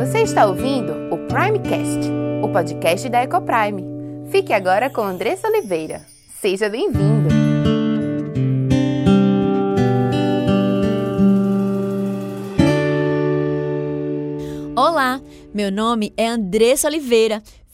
Você está ouvindo o Primecast, o podcast da Ecoprime. Fique agora com Andressa Oliveira. Seja bem-vindo! Olá, meu nome é Andressa Oliveira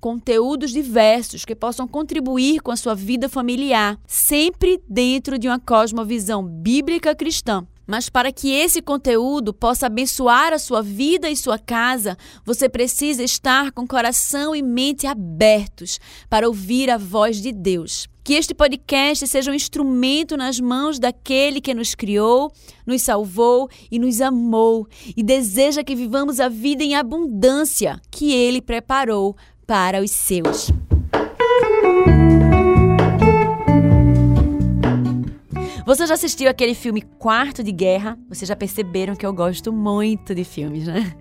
conteúdos diversos que possam contribuir com a sua vida familiar, sempre dentro de uma cosmovisão bíblica cristã. Mas para que esse conteúdo possa abençoar a sua vida e sua casa, você precisa estar com coração e mente abertos para ouvir a voz de Deus. Que este podcast seja um instrumento nas mãos daquele que nos criou, nos salvou e nos amou e deseja que vivamos a vida em abundância que ele preparou para os seus. Você já assistiu aquele filme Quarto de Guerra? Vocês já perceberam que eu gosto muito de filmes, né?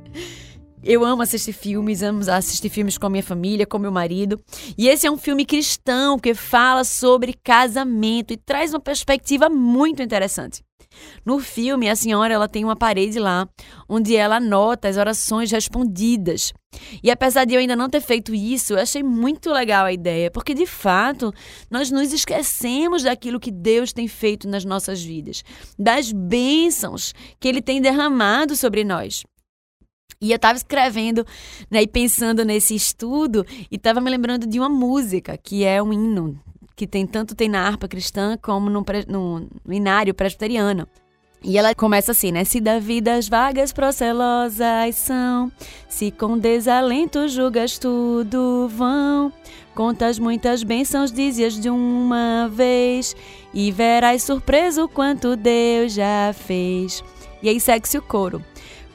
Eu amo assistir filmes, amo assistir filmes com a minha família, com meu marido. E esse é um filme cristão que fala sobre casamento e traz uma perspectiva muito interessante. No filme, a senhora ela tem uma parede lá onde ela anota as orações respondidas. E apesar de eu ainda não ter feito isso, eu achei muito legal a ideia, porque de fato nós nos esquecemos daquilo que Deus tem feito nas nossas vidas, das bênçãos que Ele tem derramado sobre nós. E eu estava escrevendo né, e pensando nesse estudo e estava me lembrando de uma música que é um hino que tem tanto tem na harpa cristã como no, no, no inário presbiteriano. E ela começa assim, né? Se da vida as vagas procelosas são, se com desalento julgas tudo vão, contas muitas bênçãos dizias de uma vez, e verás surpreso quanto Deus já fez. E aí segue-se o coro.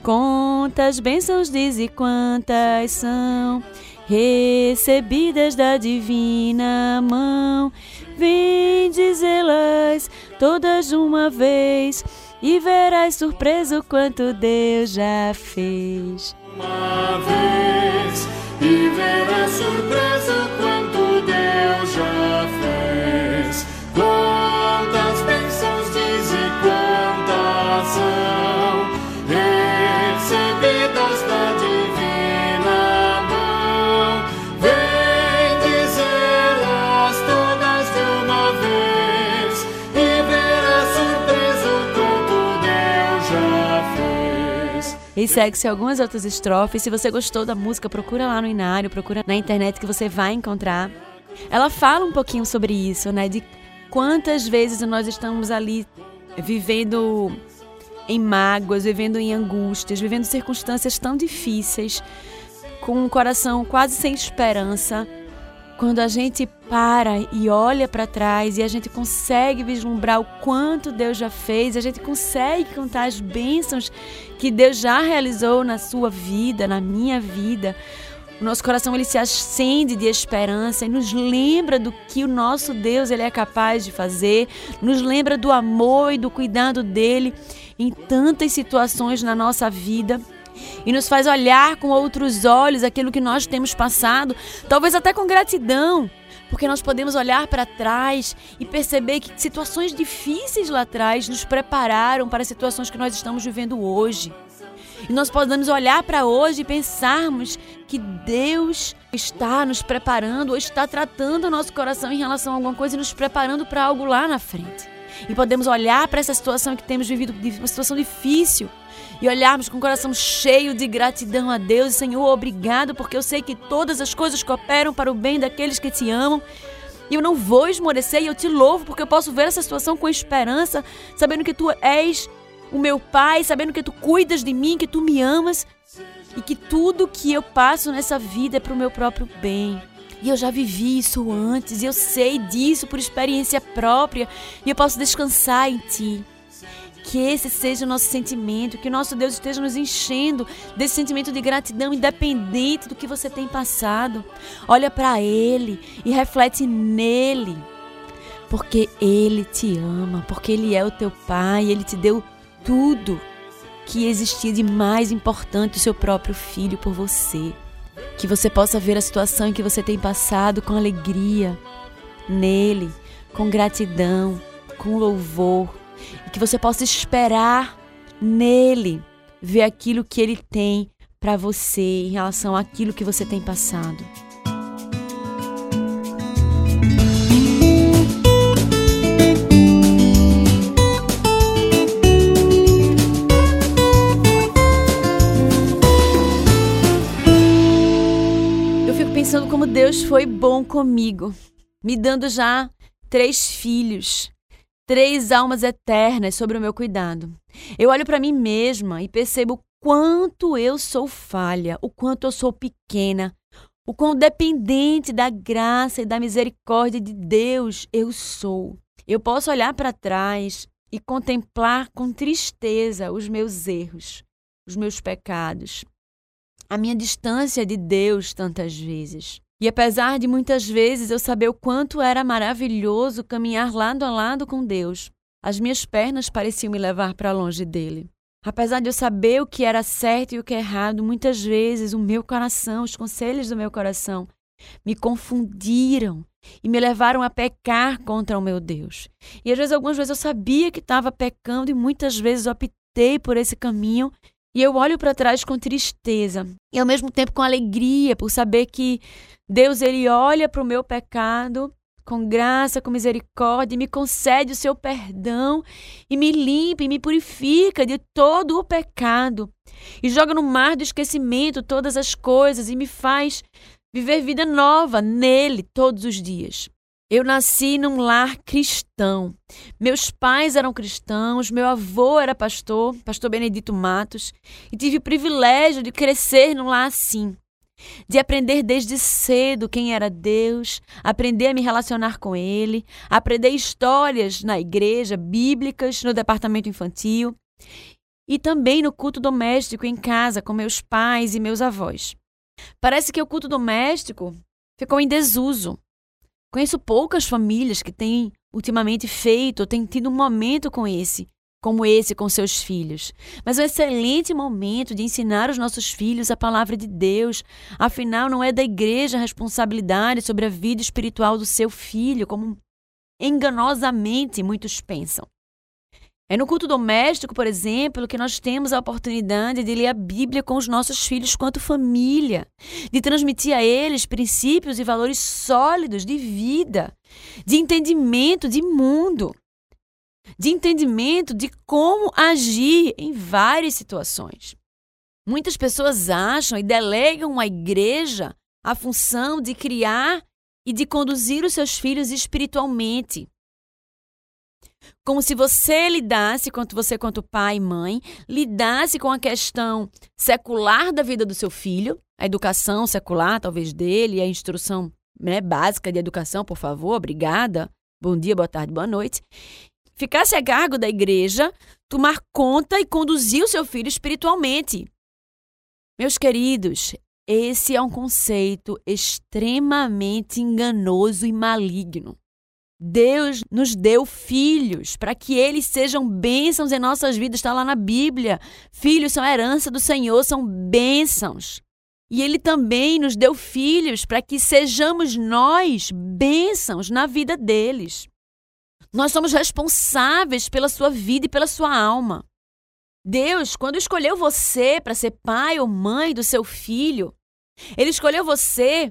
Contas bênçãos diz e quantas são, recebidas da divina mão. Vem dizê-las todas de uma vez e verás surpreso quanto Deus já fez. Uma vez e verás surpreso quanto Deus já fez. Quantas segue-se algumas outras estrofes. Se você gostou da música, procura lá no Inário, procura na internet que você vai encontrar. Ela fala um pouquinho sobre isso, né? De quantas vezes nós estamos ali vivendo em mágoas, vivendo em angústias, vivendo circunstâncias tão difíceis, com um coração quase sem esperança. Quando a gente para e olha para trás e a gente consegue vislumbrar o quanto Deus já fez, a gente consegue contar as bênçãos que Deus já realizou na sua vida, na minha vida. O nosso coração ele se acende de esperança e nos lembra do que o nosso Deus ele é capaz de fazer, nos lembra do amor e do cuidado dele em tantas situações na nossa vida e nos faz olhar com outros olhos aquilo que nós temos passado, talvez até com gratidão, porque nós podemos olhar para trás e perceber que situações difíceis lá atrás nos prepararam para situações que nós estamos vivendo hoje. E nós podemos olhar para hoje e pensarmos que Deus está nos preparando ou está tratando o nosso coração em relação a alguma coisa e nos preparando para algo lá na frente. E podemos olhar para essa situação que temos vivido, uma situação difícil, e olharmos com o coração cheio de gratidão a Deus. Senhor, obrigado, porque eu sei que todas as coisas cooperam para o bem daqueles que te amam. E eu não vou esmorecer e eu te louvo porque eu posso ver essa situação com esperança, sabendo que tu és o meu pai, sabendo que tu cuidas de mim, que tu me amas e que tudo que eu passo nessa vida é para o meu próprio bem. E eu já vivi isso antes, e eu sei disso por experiência própria, e eu posso descansar em ti. Que esse seja o nosso sentimento, que o nosso Deus esteja nos enchendo desse sentimento de gratidão, independente do que você tem passado. Olha para Ele e reflete nele, porque Ele te ama, porque Ele é o teu Pai, Ele te deu tudo que existia de mais importante, o seu próprio filho por você. Que você possa ver a situação que você tem passado com alegria nele, com gratidão, com louvor. E que você possa esperar nele, ver aquilo que ele tem para você em relação àquilo que você tem passado. Pensando como Deus foi bom comigo, me dando já três filhos, três almas eternas sobre o meu cuidado. Eu olho para mim mesma e percebo quanto eu sou falha, o quanto eu sou pequena, o quão dependente da graça e da misericórdia de Deus eu sou. Eu posso olhar para trás e contemplar com tristeza os meus erros, os meus pecados, a minha distância de Deus tantas vezes. E apesar de muitas vezes eu saber o quanto era maravilhoso caminhar lado a lado com Deus, as minhas pernas pareciam me levar para longe dele. Apesar de eu saber o que era certo e o que é errado, muitas vezes o meu coração, os conselhos do meu coração, me confundiram e me levaram a pecar contra o meu Deus. E às vezes, algumas vezes eu sabia que estava pecando e muitas vezes optei por esse caminho e eu olho para trás com tristeza e ao mesmo tempo com alegria por saber que Deus ele olha para o meu pecado com graça, com misericórdia, e me concede o seu perdão e me limpa e me purifica de todo o pecado e joga no mar do esquecimento todas as coisas e me faz viver vida nova nele todos os dias. Eu nasci num lar cristão. Meus pais eram cristãos, meu avô era pastor, pastor Benedito Matos, e tive o privilégio de crescer num lar assim. De aprender desde cedo quem era Deus, aprender a me relacionar com Ele, aprender histórias na igreja, bíblicas, no departamento infantil e também no culto doméstico em casa com meus pais e meus avós. Parece que o culto doméstico ficou em desuso. Conheço poucas famílias que têm ultimamente feito ou têm tido um momento com esse, como esse com seus filhos. Mas é um excelente momento de ensinar os nossos filhos a palavra de Deus. Afinal, não é da igreja a responsabilidade sobre a vida espiritual do seu filho, como enganosamente muitos pensam. É no culto doméstico, por exemplo, que nós temos a oportunidade de ler a Bíblia com os nossos filhos quanto família, de transmitir a eles princípios e valores sólidos de vida, de entendimento de mundo, de entendimento de como agir em várias situações. Muitas pessoas acham e delegam à igreja a função de criar e de conduzir os seus filhos espiritualmente como se você lidasse, quanto você, quanto pai e mãe, lidasse com a questão secular da vida do seu filho, a educação secular, talvez dele, a instrução né, básica de educação, por favor, obrigada. Bom dia, boa tarde, boa noite. Ficasse a cargo da igreja, tomar conta e conduzir o seu filho espiritualmente. Meus queridos, esse é um conceito extremamente enganoso e maligno. Deus nos deu filhos para que eles sejam bênçãos em nossas vidas, está lá na Bíblia. Filhos são herança do Senhor, são bênçãos. E Ele também nos deu filhos para que sejamos nós bênçãos na vida deles. Nós somos responsáveis pela sua vida e pela sua alma. Deus, quando escolheu você para ser pai ou mãe do seu filho, Ele escolheu você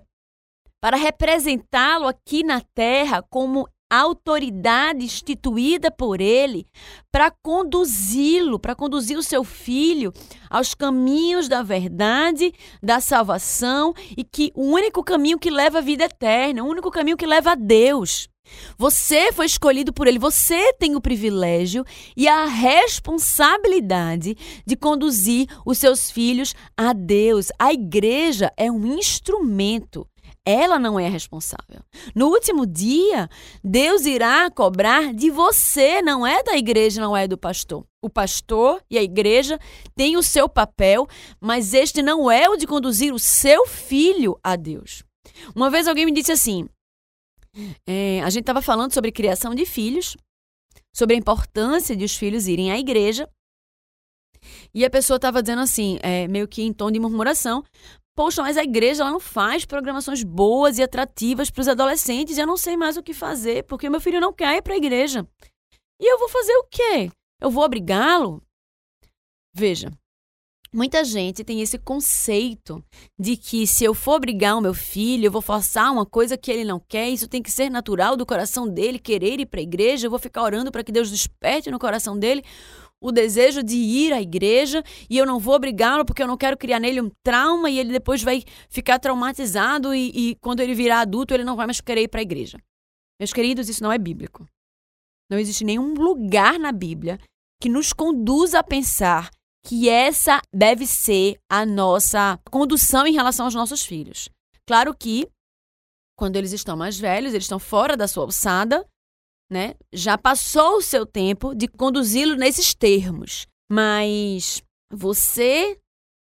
para representá-lo aqui na terra como autoridade instituída por ele para conduzi-lo, para conduzir o seu filho aos caminhos da verdade, da salvação e que o único caminho que leva à vida eterna, o único caminho que leva a Deus. Você foi escolhido por ele, você tem o privilégio e a responsabilidade de conduzir os seus filhos a Deus. A igreja é um instrumento. Ela não é responsável. No último dia, Deus irá cobrar de você, não é da igreja, não é do pastor. O pastor e a igreja têm o seu papel, mas este não é o de conduzir o seu filho a Deus. Uma vez alguém me disse assim: é, a gente estava falando sobre criação de filhos, sobre a importância de os filhos irem à igreja. E a pessoa estava dizendo assim, é, meio que em tom de murmuração: Poxa, mas a igreja ela não faz programações boas e atrativas para os adolescentes eu não sei mais o que fazer, porque meu filho não quer ir para a igreja. E eu vou fazer o quê? Eu vou obrigá-lo? Veja, Muita gente tem esse conceito de que se eu for obrigar o meu filho, eu vou forçar uma coisa que ele não quer, isso tem que ser natural do coração dele, querer ir para a igreja, eu vou ficar orando para que Deus desperte no coração dele o desejo de ir à igreja e eu não vou obrigá-lo porque eu não quero criar nele um trauma e ele depois vai ficar traumatizado e, e quando ele virar adulto ele não vai mais querer ir para a igreja. Meus queridos, isso não é bíblico. Não existe nenhum lugar na Bíblia que nos conduza a pensar que essa deve ser a nossa condução em relação aos nossos filhos. Claro que, quando eles estão mais velhos, eles estão fora da sua alçada, né? Já passou o seu tempo de conduzi-lo nesses termos. Mas você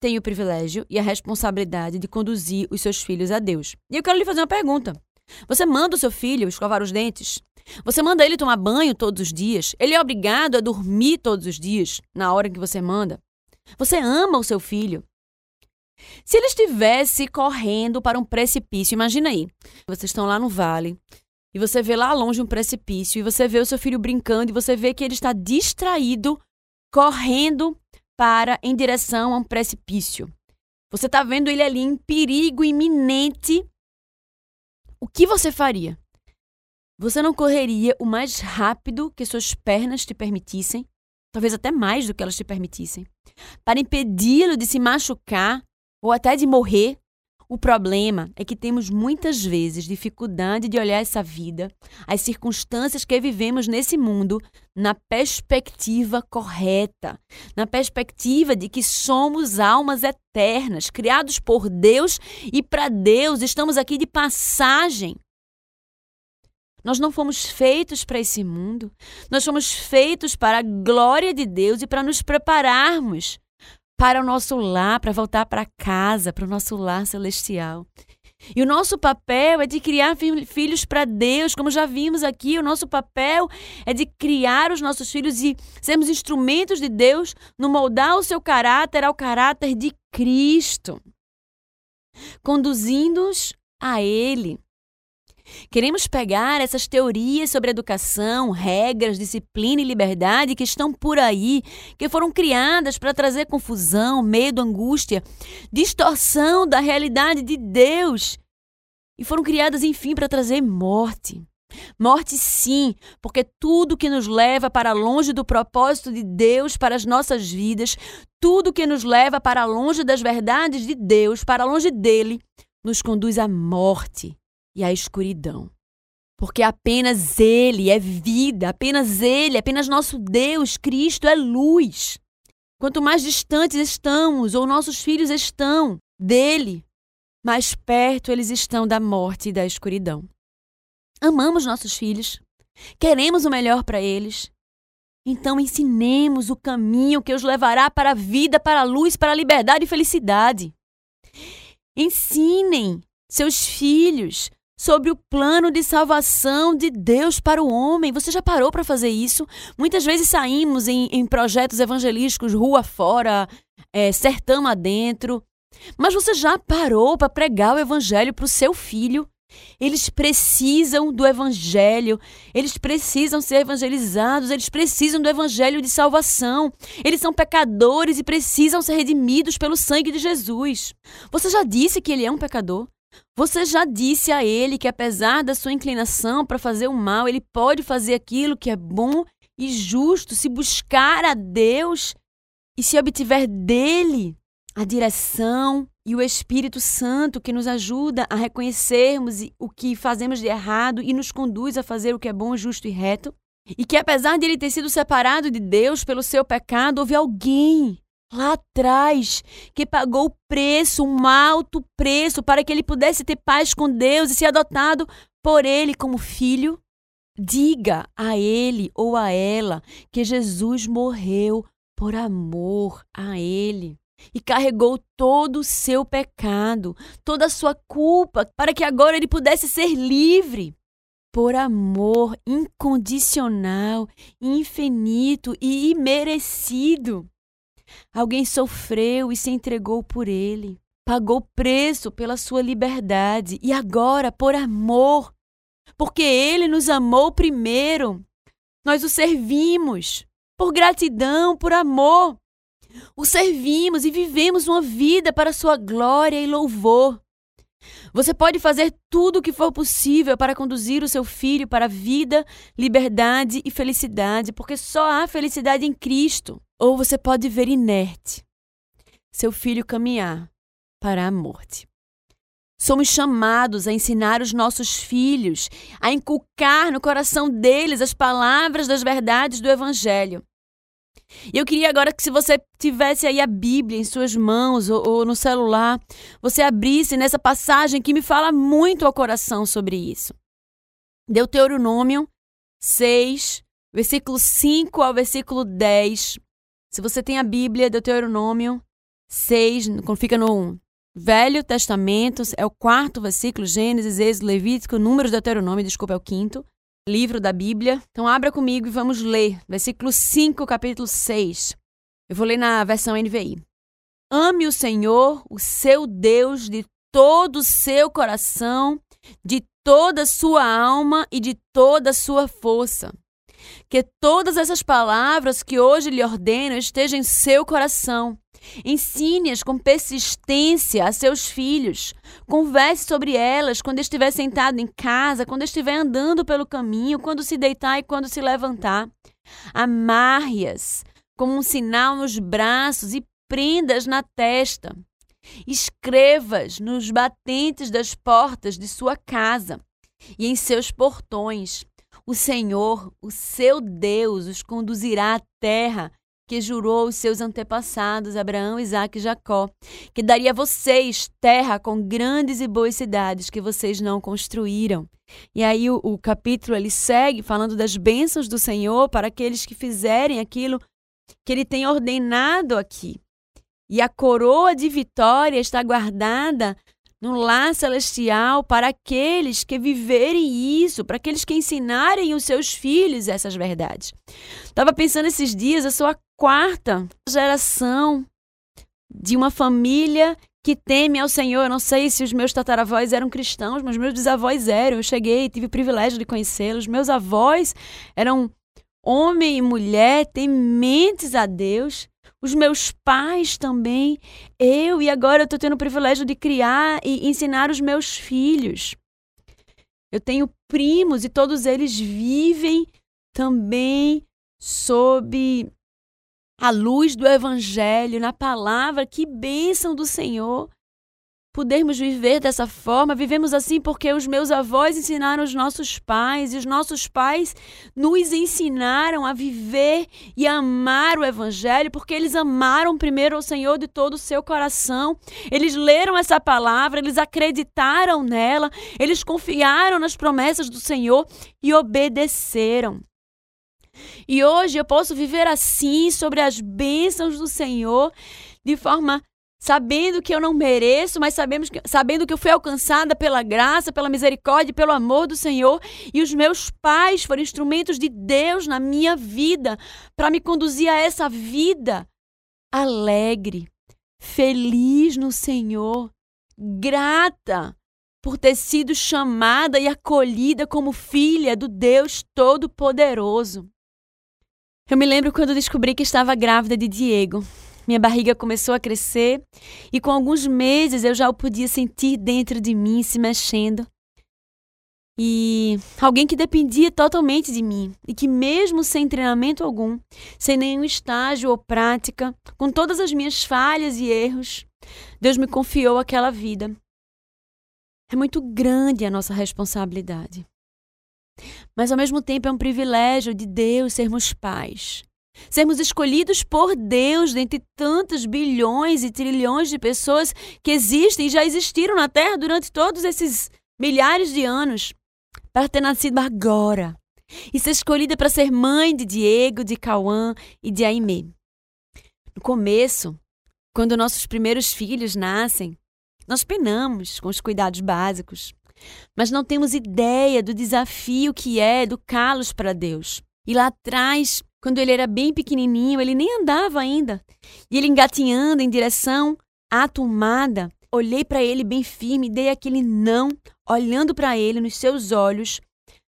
tem o privilégio e a responsabilidade de conduzir os seus filhos a Deus. E eu quero lhe fazer uma pergunta. Você manda o seu filho escovar os dentes? Você manda ele tomar banho todos os dias? Ele é obrigado a dormir todos os dias, na hora que você manda? Você ama o seu filho? Se ele estivesse correndo para um precipício, imagina aí. Vocês estão lá no vale e você vê lá longe um precipício e você vê o seu filho brincando e você vê que ele está distraído, correndo para em direção a um precipício. Você está vendo ele ali em perigo iminente. O que você faria? Você não correria o mais rápido que suas pernas te permitissem, talvez até mais do que elas te permitissem, para impedi-lo de se machucar ou até de morrer? O problema é que temos muitas vezes dificuldade de olhar essa vida, as circunstâncias que vivemos nesse mundo, na perspectiva correta, na perspectiva de que somos almas eternas, criados por Deus e para Deus, estamos aqui de passagem. Nós não fomos feitos para esse mundo. Nós fomos feitos para a glória de Deus e para nos prepararmos para o nosso lar, para voltar para casa, para o nosso lar celestial. E o nosso papel é de criar filhos para Deus, como já vimos aqui. O nosso papel é de criar os nossos filhos e sermos instrumentos de Deus no moldar o seu caráter ao caráter de Cristo, conduzindo-os a Ele. Queremos pegar essas teorias sobre educação, regras, disciplina e liberdade que estão por aí, que foram criadas para trazer confusão, medo, angústia, distorção da realidade de Deus. E foram criadas, enfim, para trazer morte. Morte, sim, porque tudo que nos leva para longe do propósito de Deus para as nossas vidas, tudo que nos leva para longe das verdades de Deus, para longe dele, nos conduz à morte e a escuridão. Porque apenas Ele é vida, apenas Ele, apenas nosso Deus, Cristo, é luz. Quanto mais distantes estamos, ou nossos filhos estão dele, mais perto eles estão da morte e da escuridão. Amamos nossos filhos, queremos o melhor para eles. Então ensinemos o caminho que os levará para a vida, para a luz, para a liberdade e felicidade. Ensinem seus filhos sobre o plano de salvação de Deus para o homem. Você já parou para fazer isso? Muitas vezes saímos em, em projetos evangelísticos rua fora, é, sertão adentro. Mas você já parou para pregar o evangelho para o seu filho? Eles precisam do evangelho, eles precisam ser evangelizados, eles precisam do evangelho de salvação. Eles são pecadores e precisam ser redimidos pelo sangue de Jesus. Você já disse que ele é um pecador? Você já disse a ele que, apesar da sua inclinação para fazer o mal, ele pode fazer aquilo que é bom e justo se buscar a Deus e se obtiver dele a direção e o Espírito Santo que nos ajuda a reconhecermos o que fazemos de errado e nos conduz a fazer o que é bom, justo e reto. E que apesar de ele ter sido separado de Deus pelo seu pecado, houve alguém lá atrás que pagou o preço, um alto preço, para que ele pudesse ter paz com Deus e ser adotado por ele como filho. Diga a ele ou a ela que Jesus morreu por amor a ele e carregou todo o seu pecado, toda a sua culpa, para que agora ele pudesse ser livre. Por amor incondicional, infinito e imerecido. Alguém sofreu e se entregou por ele, pagou preço pela sua liberdade e agora, por amor, porque ele nos amou primeiro, nós o servimos, por gratidão, por amor. O servimos e vivemos uma vida para sua glória e louvor. Você pode fazer tudo o que for possível para conduzir o seu filho para vida, liberdade e felicidade, porque só há felicidade em Cristo. Ou você pode ver inerte seu filho caminhar para a morte. Somos chamados a ensinar os nossos filhos, a inculcar no coração deles as palavras das verdades do Evangelho. E eu queria agora que, se você tivesse aí a Bíblia em suas mãos ou, ou, no celular, você abrisse nessa passagem que me fala muito ao coração sobre isso. Deuteronômio 6, versículo 5 ao versículo 10. Se você tem a Bíblia, Deuteronômio 6, fica no Velho Testamento, é o quarto versículo, Gênesis, Êxodo, Levítico, Números, Deuteronômio, desculpa, é o quinto livro da Bíblia. Então, abra comigo e vamos ler, versículo 5, capítulo 6. Eu vou ler na versão NVI. Ame o Senhor, o seu Deus, de todo o seu coração, de toda a sua alma e de toda a sua força. Que todas essas palavras que hoje lhe ordeno estejam em seu coração. Ensine-as com persistência a seus filhos. Converse sobre elas quando estiver sentado em casa, quando estiver andando pelo caminho, quando se deitar e quando se levantar. Amarre-as como um sinal nos braços e prendas na testa. Escrevas nos batentes das portas de sua casa e em seus portões. O Senhor, o seu Deus, os conduzirá à terra que jurou aos seus antepassados, Abraão, Isaac e Jacó, que daria a vocês terra com grandes e boas cidades que vocês não construíram. E aí o, o capítulo ele segue falando das bênçãos do Senhor para aqueles que fizerem aquilo que ele tem ordenado aqui. E a coroa de vitória está guardada no lar celestial para aqueles que viverem isso, para aqueles que ensinarem os seus filhos essas verdades. Estava pensando esses dias, eu sou a quarta geração de uma família que teme ao Senhor. Eu não sei se os meus tataravós eram cristãos, mas meus bisavós eram. Eu cheguei, tive o privilégio de conhecê-los. Meus avós eram homem e mulher tementes a Deus. Os meus pais também. Eu, e agora eu estou tendo o privilégio de criar e ensinar os meus filhos. Eu tenho primos e todos eles vivem também sob a luz do Evangelho, na palavra, que bênção do Senhor. Podermos viver dessa forma, vivemos assim porque os meus avós ensinaram os nossos pais e os nossos pais nos ensinaram a viver e a amar o Evangelho, porque eles amaram primeiro o Senhor de todo o seu coração. Eles leram essa palavra, eles acreditaram nela, eles confiaram nas promessas do Senhor e obedeceram. E hoje eu posso viver assim, sobre as bênçãos do Senhor, de forma sabendo que eu não mereço, mas sabemos que, sabendo que eu fui alcançada pela graça, pela misericórdia, pelo amor do Senhor, e os meus pais foram instrumentos de Deus na minha vida para me conduzir a essa vida alegre, feliz no Senhor, grata por ter sido chamada e acolhida como filha do Deus Todo-Poderoso. Eu me lembro quando descobri que estava grávida de Diego. minha barriga começou a crescer e com alguns meses eu já o podia sentir dentro de mim se mexendo. E alguém que dependia totalmente de mim e que, mesmo sem treinamento algum, sem nenhum estágio ou prática, com todas as minhas falhas e erros, Deus me confiou aquela vida. É muito grande a nossa responsabilidade. Mas, ao mesmo tempo, é um privilégio de Deus sermos pais. Sermos escolhidos por Deus dentre tantos bilhões e trilhões de pessoas que existem e já existiram na Terra durante todos esses milhares de anos para ter nascido agora e ser escolhida para ser mãe de Diego, de Cauã e de Aimee. No começo, quando nossos primeiros filhos nascem, nós penamos com os cuidados básicos, mas não temos ideia do desafio que é educá-los para Deus. E lá atrás, quando ele era bem pequenininho, ele nem andava ainda, e ele engatinhando em direção à tomada, olhei para ele bem firme, dei aquele não, olhando para ele nos seus olhos,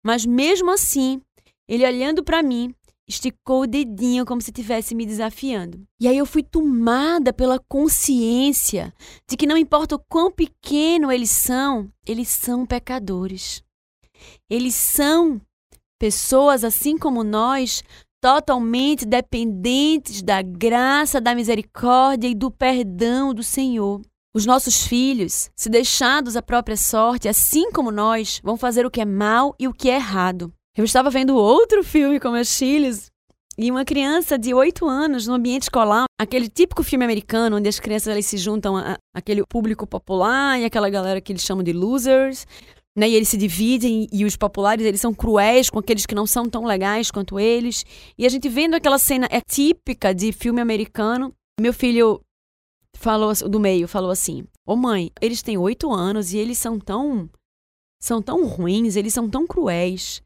mas mesmo assim, ele olhando para mim, esticou o dedinho como se estivesse me desafiando. E aí eu fui tomada pela consciência de que não importa o quão pequeno eles são, eles são pecadores. Eles são pessoas assim como nós, totalmente dependentes da graça, da misericórdia e do perdão do Senhor. Os nossos filhos, se deixados à própria sorte, assim como nós, vão fazer o que é mal e o que é errado. Eu estava vendo outro filme com meus filhos e uma criança de 8 anos no ambiente escolar, aquele típico filme americano onde as crianças elas se juntam aquele público popular e aquela galera que eles chamam de losers, né? E eles se dividem e os populares eles são cruéis com aqueles que não são tão legais quanto eles. E a gente vendo aquela cena é típica de filme americano. Meu filho falou do meio falou assim: "Ô oh, mãe, eles têm oito anos e eles são tão são tão ruins, eles são tão cruéis".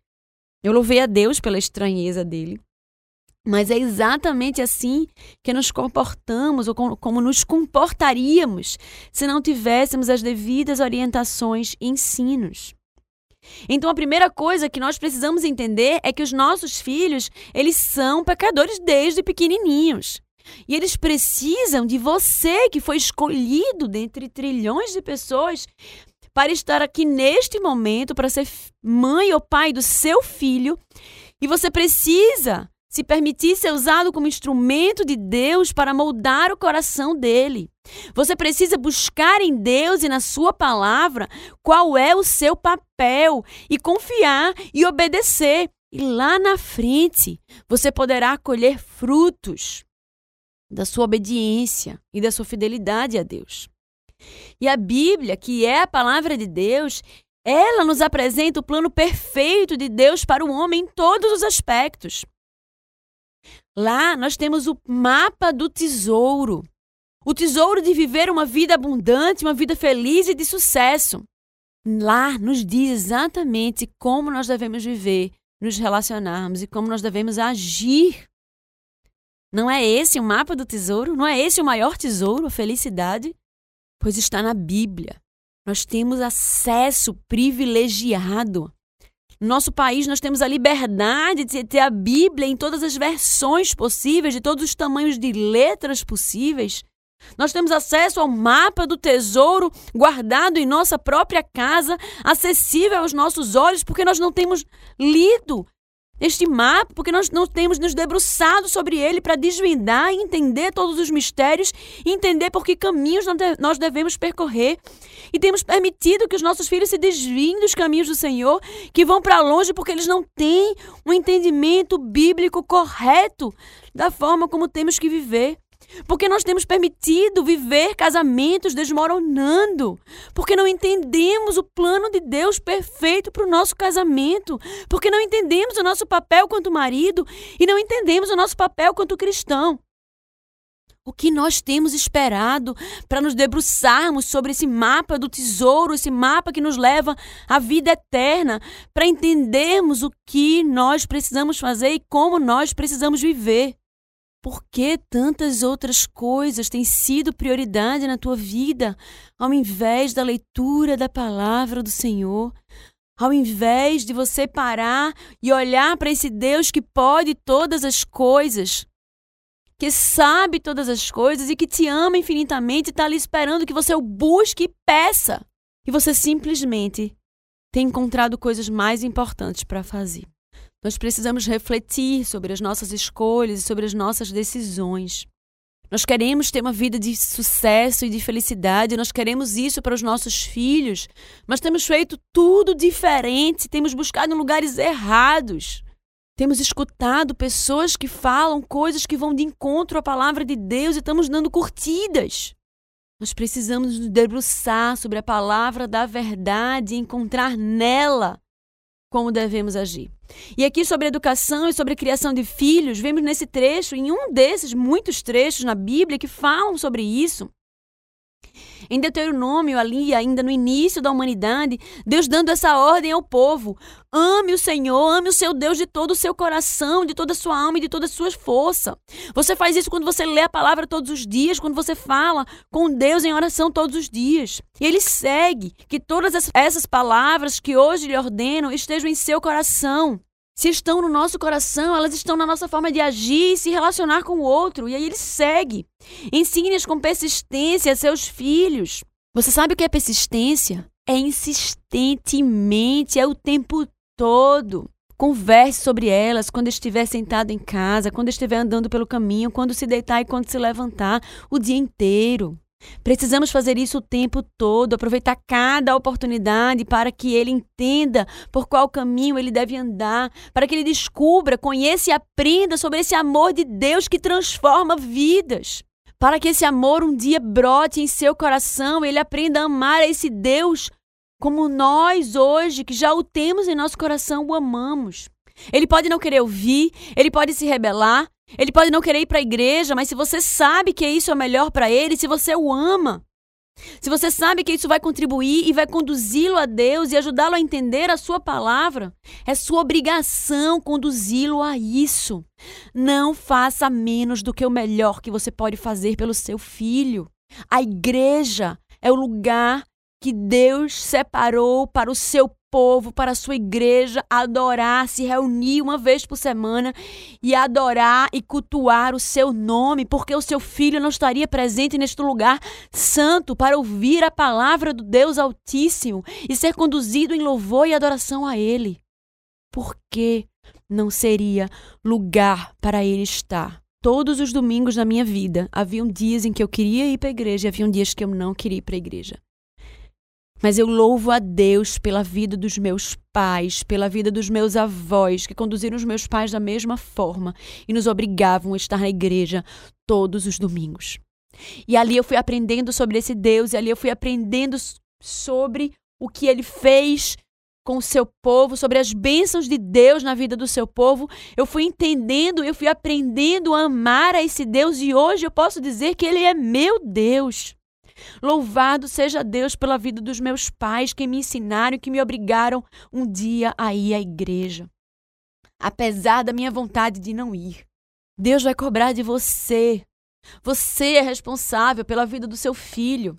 Eu louvei a Deus pela estranheza dele. Mas é exatamente assim que nos comportamos ou como nos comportaríamos se não tivéssemos as devidas orientações e ensinos. Então a primeira coisa que nós precisamos entender é que os nossos filhos, eles são pecadores desde pequenininhos. E eles precisam de você, que foi escolhido dentre trilhões de pessoas, para estar aqui neste momento, para ser mãe ou pai do seu filho. E você precisa se permitir ser usado como instrumento de Deus para moldar o coração dele. Você precisa buscar em Deus e na Sua palavra qual é o seu papel e confiar e obedecer. E lá na frente você poderá colher frutos da sua obediência e da sua fidelidade a Deus. E a Bíblia, que é a palavra de Deus, ela nos apresenta o plano perfeito de Deus para o homem em todos os aspectos. Lá nós temos o mapa do tesouro. O tesouro de viver uma vida abundante, uma vida feliz e de sucesso. Lá nos diz exatamente como nós devemos viver, nos relacionarmos e como nós devemos agir não é esse o mapa do tesouro? Não é esse o maior tesouro, a felicidade? Pois está na Bíblia. Nós temos acesso privilegiado. No nosso país, nós temos a liberdade de ter a Bíblia em todas as versões possíveis, de todos os tamanhos de letras possíveis. Nós temos acesso ao mapa do tesouro guardado em nossa própria casa, acessível aos nossos olhos, porque nós não temos lido este mapa, porque nós não temos nos debruçado sobre ele para desvendar e entender todos os mistérios, entender por que caminhos nós devemos percorrer. E temos permitido que os nossos filhos se desviem dos caminhos do Senhor, que vão para longe porque eles não têm um entendimento bíblico correto da forma como temos que viver. Porque nós temos permitido viver casamentos desmoronando. Porque não entendemos o plano de Deus perfeito para o nosso casamento. Porque não entendemos o nosso papel quanto marido e não entendemos o nosso papel quanto cristão. O que nós temos esperado para nos debruçarmos sobre esse mapa do tesouro, esse mapa que nos leva à vida eterna, para entendermos o que nós precisamos fazer e como nós precisamos viver. Por que tantas outras coisas têm sido prioridade na tua vida, ao invés da leitura da palavra do Senhor? Ao invés de você parar e olhar para esse Deus que pode todas as coisas, que sabe todas as coisas e que te ama infinitamente e está ali esperando que você o busque e peça. E você simplesmente tem encontrado coisas mais importantes para fazer. Nós precisamos refletir sobre as nossas escolhas e sobre as nossas decisões. Nós queremos ter uma vida de sucesso e de felicidade, nós queremos isso para os nossos filhos, mas temos feito tudo diferente, temos buscado em lugares errados. Temos escutado pessoas que falam coisas que vão de encontro à palavra de Deus e estamos dando curtidas. Nós precisamos nos debruçar sobre a palavra da verdade e encontrar nela como devemos agir. E aqui sobre educação e sobre criação de filhos, vemos nesse trecho, em um desses muitos trechos na Bíblia que falam sobre isso, em Deuteronômio, ali, ainda no início da humanidade, Deus dando essa ordem ao povo: ame o Senhor, ame o seu Deus de todo o seu coração, de toda a sua alma e de toda a sua força. Você faz isso quando você lê a palavra todos os dias, quando você fala com Deus em oração todos os dias. E ele segue que todas essas palavras que hoje lhe ordeno estejam em seu coração se estão no nosso coração, elas estão na nossa forma de agir e se relacionar com o outro. E aí ele segue. Ensine-as com persistência a seus filhos. Você sabe o que é persistência? É insistentemente, é o tempo todo. Converse sobre elas quando estiver sentado em casa, quando estiver andando pelo caminho, quando se deitar e quando se levantar, o dia inteiro. Precisamos fazer isso o tempo todo, aproveitar cada oportunidade para que ele entenda por qual caminho ele deve andar, para que ele descubra, conheça e aprenda sobre esse amor de Deus que transforma vidas. Para que esse amor um dia brote em seu coração, ele aprenda a amar esse Deus como nós hoje, que já o temos em nosso coração, o amamos. Ele pode não querer ouvir, ele pode se rebelar, ele pode não querer ir para a igreja, mas se você sabe que isso é melhor para ele, se você o ama, se você sabe que isso vai contribuir e vai conduzi-lo a Deus e ajudá-lo a entender a sua palavra, é sua obrigação conduzi-lo a isso. Não faça menos do que o melhor que você pode fazer pelo seu filho. A igreja é o lugar que Deus separou para o seu povo, para a sua igreja adorar, se reunir uma vez por semana e adorar e cultuar o seu nome, porque o seu filho não estaria presente neste lugar santo para ouvir a palavra do Deus Altíssimo e ser conduzido em louvor e adoração a Ele. Por que não seria lugar para ele estar? Todos os domingos da minha vida, haviam dias em que eu queria ir para a igreja e haviam dias que eu não queria ir para a igreja. Mas eu louvo a Deus pela vida dos meus pais, pela vida dos meus avós, que conduziram os meus pais da mesma forma e nos obrigavam a estar na igreja todos os domingos. E ali eu fui aprendendo sobre esse Deus, e ali eu fui aprendendo sobre o que ele fez com o seu povo, sobre as bênçãos de Deus na vida do seu povo. Eu fui entendendo, eu fui aprendendo a amar a esse Deus e hoje eu posso dizer que ele é meu Deus. Louvado seja Deus pela vida dos meus pais que me ensinaram e que me obrigaram um dia a ir à igreja. Apesar da minha vontade de não ir, Deus vai cobrar de você. Você é responsável pela vida do seu filho.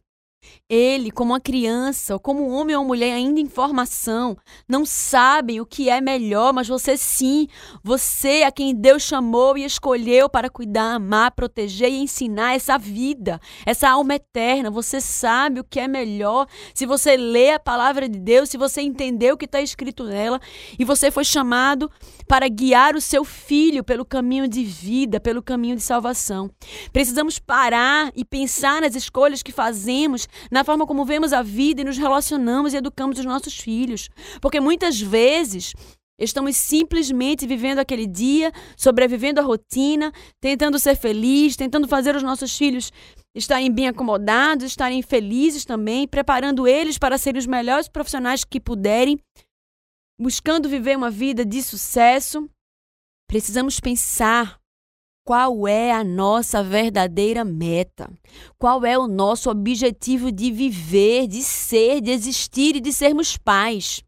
Ele, como uma criança, ou como um homem ou mulher ainda em formação, não sabem o que é melhor, mas você sim, você a quem Deus chamou e escolheu para cuidar, amar, proteger e ensinar essa vida, essa alma eterna. Você sabe o que é melhor se você lê a palavra de Deus, se você entender o que está escrito nela e você foi chamado para guiar o seu filho pelo caminho de vida, pelo caminho de salvação. Precisamos parar e pensar nas escolhas que fazemos na forma como vemos a vida e nos relacionamos e educamos os nossos filhos. Porque muitas vezes Estamos simplesmente vivendo aquele dia, sobrevivendo à rotina, tentando ser feliz, tentando fazer os nossos filhos estarem bem acomodados, estarem felizes também, preparando eles para serem os melhores profissionais que puderem, buscando viver uma vida de sucesso. Precisamos pensar qual é a nossa verdadeira meta? Qual é o nosso objetivo de viver, de ser, de existir e de sermos pais?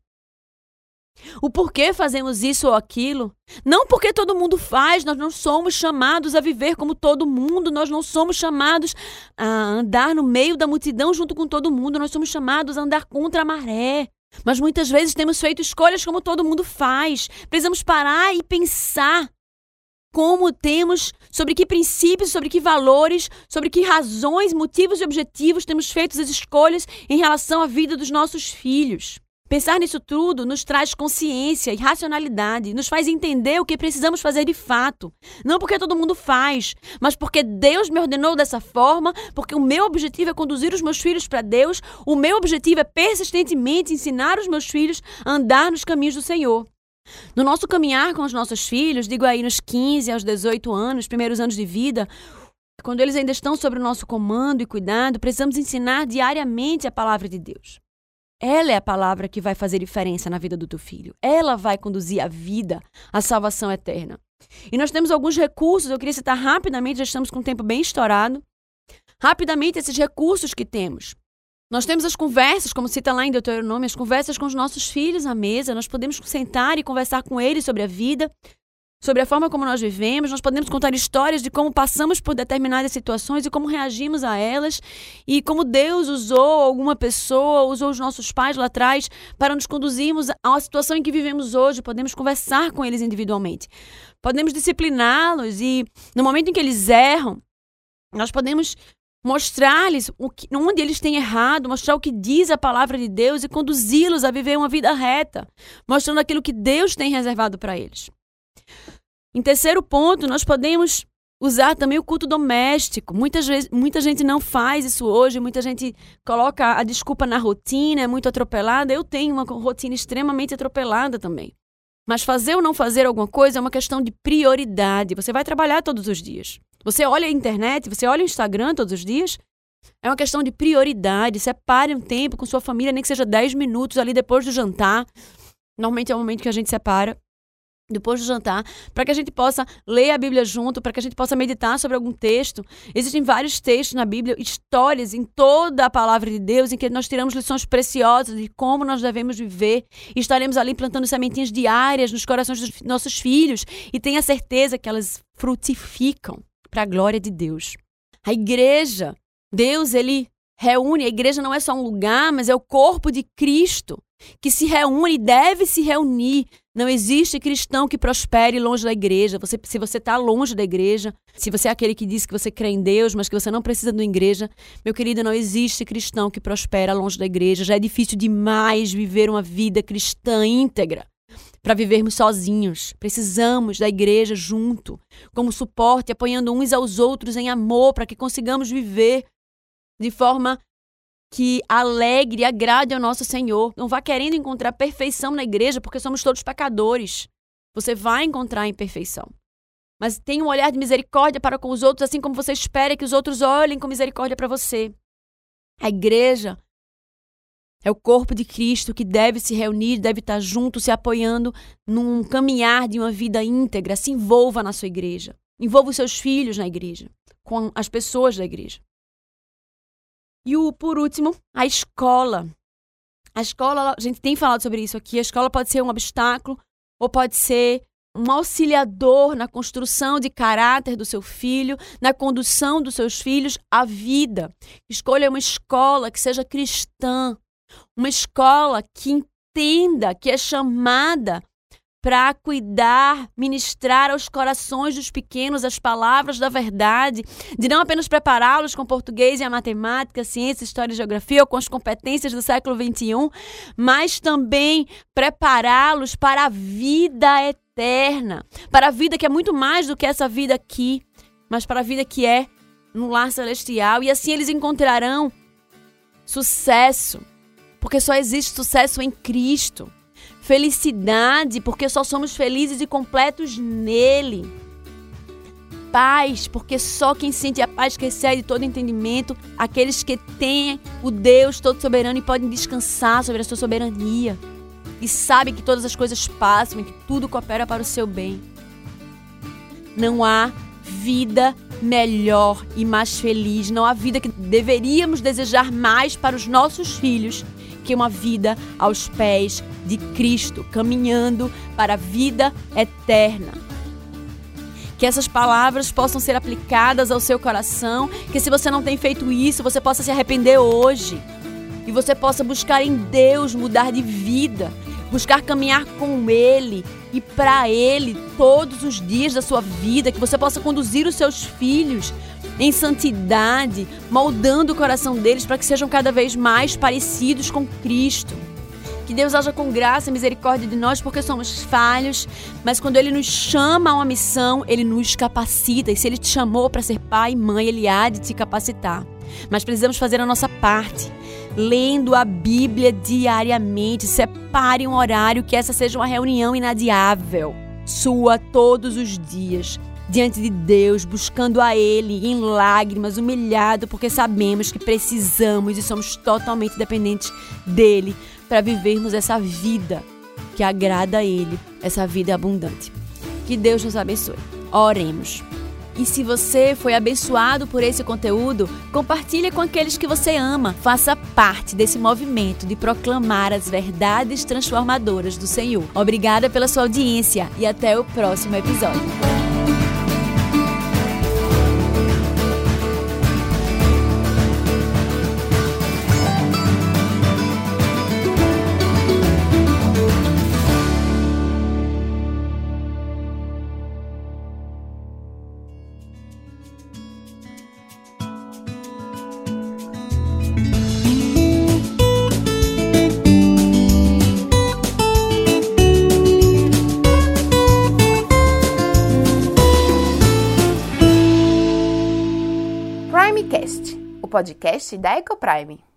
O porquê fazemos isso ou aquilo? Não porque todo mundo faz, nós não somos chamados a viver como todo mundo, nós não somos chamados a andar no meio da multidão junto com todo mundo, nós somos chamados a andar contra a maré. Mas muitas vezes temos feito escolhas como todo mundo faz. Precisamos parar e pensar como temos, sobre que princípios, sobre que valores, sobre que razões, motivos e objetivos temos feito as escolhas em relação à vida dos nossos filhos. Pensar nisso tudo nos traz consciência e racionalidade, nos faz entender o que precisamos fazer de fato. Não porque todo mundo faz, mas porque Deus me ordenou dessa forma, porque o meu objetivo é conduzir os meus filhos para Deus, o meu objetivo é persistentemente ensinar os meus filhos a andar nos caminhos do Senhor. No nosso caminhar com os nossos filhos, digo aí nos 15 aos 18 anos, primeiros anos de vida, quando eles ainda estão sob o nosso comando e cuidado, precisamos ensinar diariamente a palavra de Deus. Ela é a palavra que vai fazer diferença na vida do teu filho. Ela vai conduzir a vida à salvação eterna. E nós temos alguns recursos, eu queria citar rapidamente, já estamos com o tempo bem estourado. Rapidamente, esses recursos que temos. Nós temos as conversas, como cita lá em Deuteronômio, as conversas com os nossos filhos à mesa. Nós podemos sentar e conversar com eles sobre a vida, sobre a forma como nós vivemos, nós podemos contar histórias de como passamos por determinadas situações e como reagimos a elas e como Deus usou alguma pessoa, usou os nossos pais lá atrás para nos conduzirmos à situação em que vivemos hoje. Podemos conversar com eles individualmente. Podemos discipliná-los e no momento em que eles erram, nós podemos mostrar-lhes onde eles têm errado, mostrar o que diz a palavra de Deus e conduzi-los a viver uma vida reta, mostrando aquilo que Deus tem reservado para eles. Em terceiro ponto, nós podemos usar também o culto doméstico. Muitas vezes, muita gente não faz isso hoje, muita gente coloca a desculpa na rotina, é muito atropelada. Eu tenho uma rotina extremamente atropelada também. Mas fazer ou não fazer alguma coisa é uma questão de prioridade. Você vai trabalhar todos os dias. Você olha a internet, você olha o Instagram todos os dias. É uma questão de prioridade. Separe um tempo com sua família, nem que seja 10 minutos ali depois do jantar. Normalmente é o momento que a gente separa depois do jantar, para que a gente possa ler a Bíblia junto, para que a gente possa meditar sobre algum texto. Existem vários textos na Bíblia, histórias em toda a palavra de Deus, em que nós tiramos lições preciosas de como nós devemos viver. E estaremos ali plantando sementinhas diárias nos corações dos nossos filhos e tenha certeza que elas frutificam para a glória de Deus. A igreja, Deus, ele reúne, a igreja não é só um lugar, mas é o corpo de Cristo que se reúne e deve se reunir. Não existe cristão que prospere longe da igreja. Você, se você está longe da igreja, se você é aquele que diz que você crê em Deus, mas que você não precisa de uma igreja, meu querido, não existe cristão que prospera longe da igreja. Já é difícil demais viver uma vida cristã íntegra para vivermos sozinhos. Precisamos da igreja junto, como suporte, apoiando uns aos outros em amor, para que consigamos viver de forma que alegre e agrade ao nosso Senhor. Não vá querendo encontrar perfeição na igreja, porque somos todos pecadores. Você vai encontrar imperfeição. Mas tenha um olhar de misericórdia para com os outros, assim como você espera que os outros olhem com misericórdia para você. A igreja é o corpo de Cristo que deve se reunir, deve estar junto, se apoiando num caminhar de uma vida íntegra. Se envolva na sua igreja. Envolva os seus filhos na igreja, com as pessoas da igreja. E o, por último, a escola. A escola, a gente tem falado sobre isso aqui, a escola pode ser um obstáculo ou pode ser um auxiliador na construção de caráter do seu filho, na condução dos seus filhos à vida. Escolha uma escola que seja cristã, uma escola que entenda que é chamada para cuidar, ministrar aos corações dos pequenos as palavras da verdade, de não apenas prepará-los com português e a matemática, ciência, história e geografia ou com as competências do século XXI, mas também prepará-los para a vida eterna, para a vida que é muito mais do que essa vida aqui, mas para a vida que é no lar celestial. E assim eles encontrarão sucesso, porque só existe sucesso em Cristo felicidade, porque só somos felizes e completos nele. Paz, porque só quem sente a paz que excede todo entendimento, aqueles que têm o Deus todo soberano e podem descansar sobre a sua soberania. E sabem que todas as coisas passam e que tudo coopera para o seu bem. Não há vida melhor e mais feliz, não há vida que deveríamos desejar mais para os nossos filhos que uma vida aos pés de Cristo, caminhando para a vida eterna. Que essas palavras possam ser aplicadas ao seu coração, que se você não tem feito isso, você possa se arrepender hoje e você possa buscar em Deus mudar de vida. buscar caminhar com Ele e para Ele todos os dias da sua vida, que você possa conduzir os seus filhos em santidade, moldando o coração deles para que sejam cada vez mais parecidos com Cristo. Que Deus haja com graça e misericórdia de nós, porque somos falhos, mas quando Ele nos chama a uma missão, Ele nos capacita. E se Ele te chamou para ser pai e mãe, Ele há de te capacitar. Mas precisamos fazer a nossa parte, lendo a Bíblia diariamente. Separe um horário que essa seja uma reunião inadiável, sua todos os dias diante de Deus, buscando a Ele em lágrimas, humilhado, porque sabemos que precisamos e somos totalmente dependentes dEle para vivermos essa vida que agrada a Ele, essa vida abundante. Que Deus nos abençoe. Oremos. E se você foi abençoado por esse conteúdo, compartilhe com aqueles que você ama. Faça parte desse movimento de proclamar as verdades transformadoras do Senhor. Obrigada pela sua audiência e até o próximo episódio. Podcast da Ecoprime.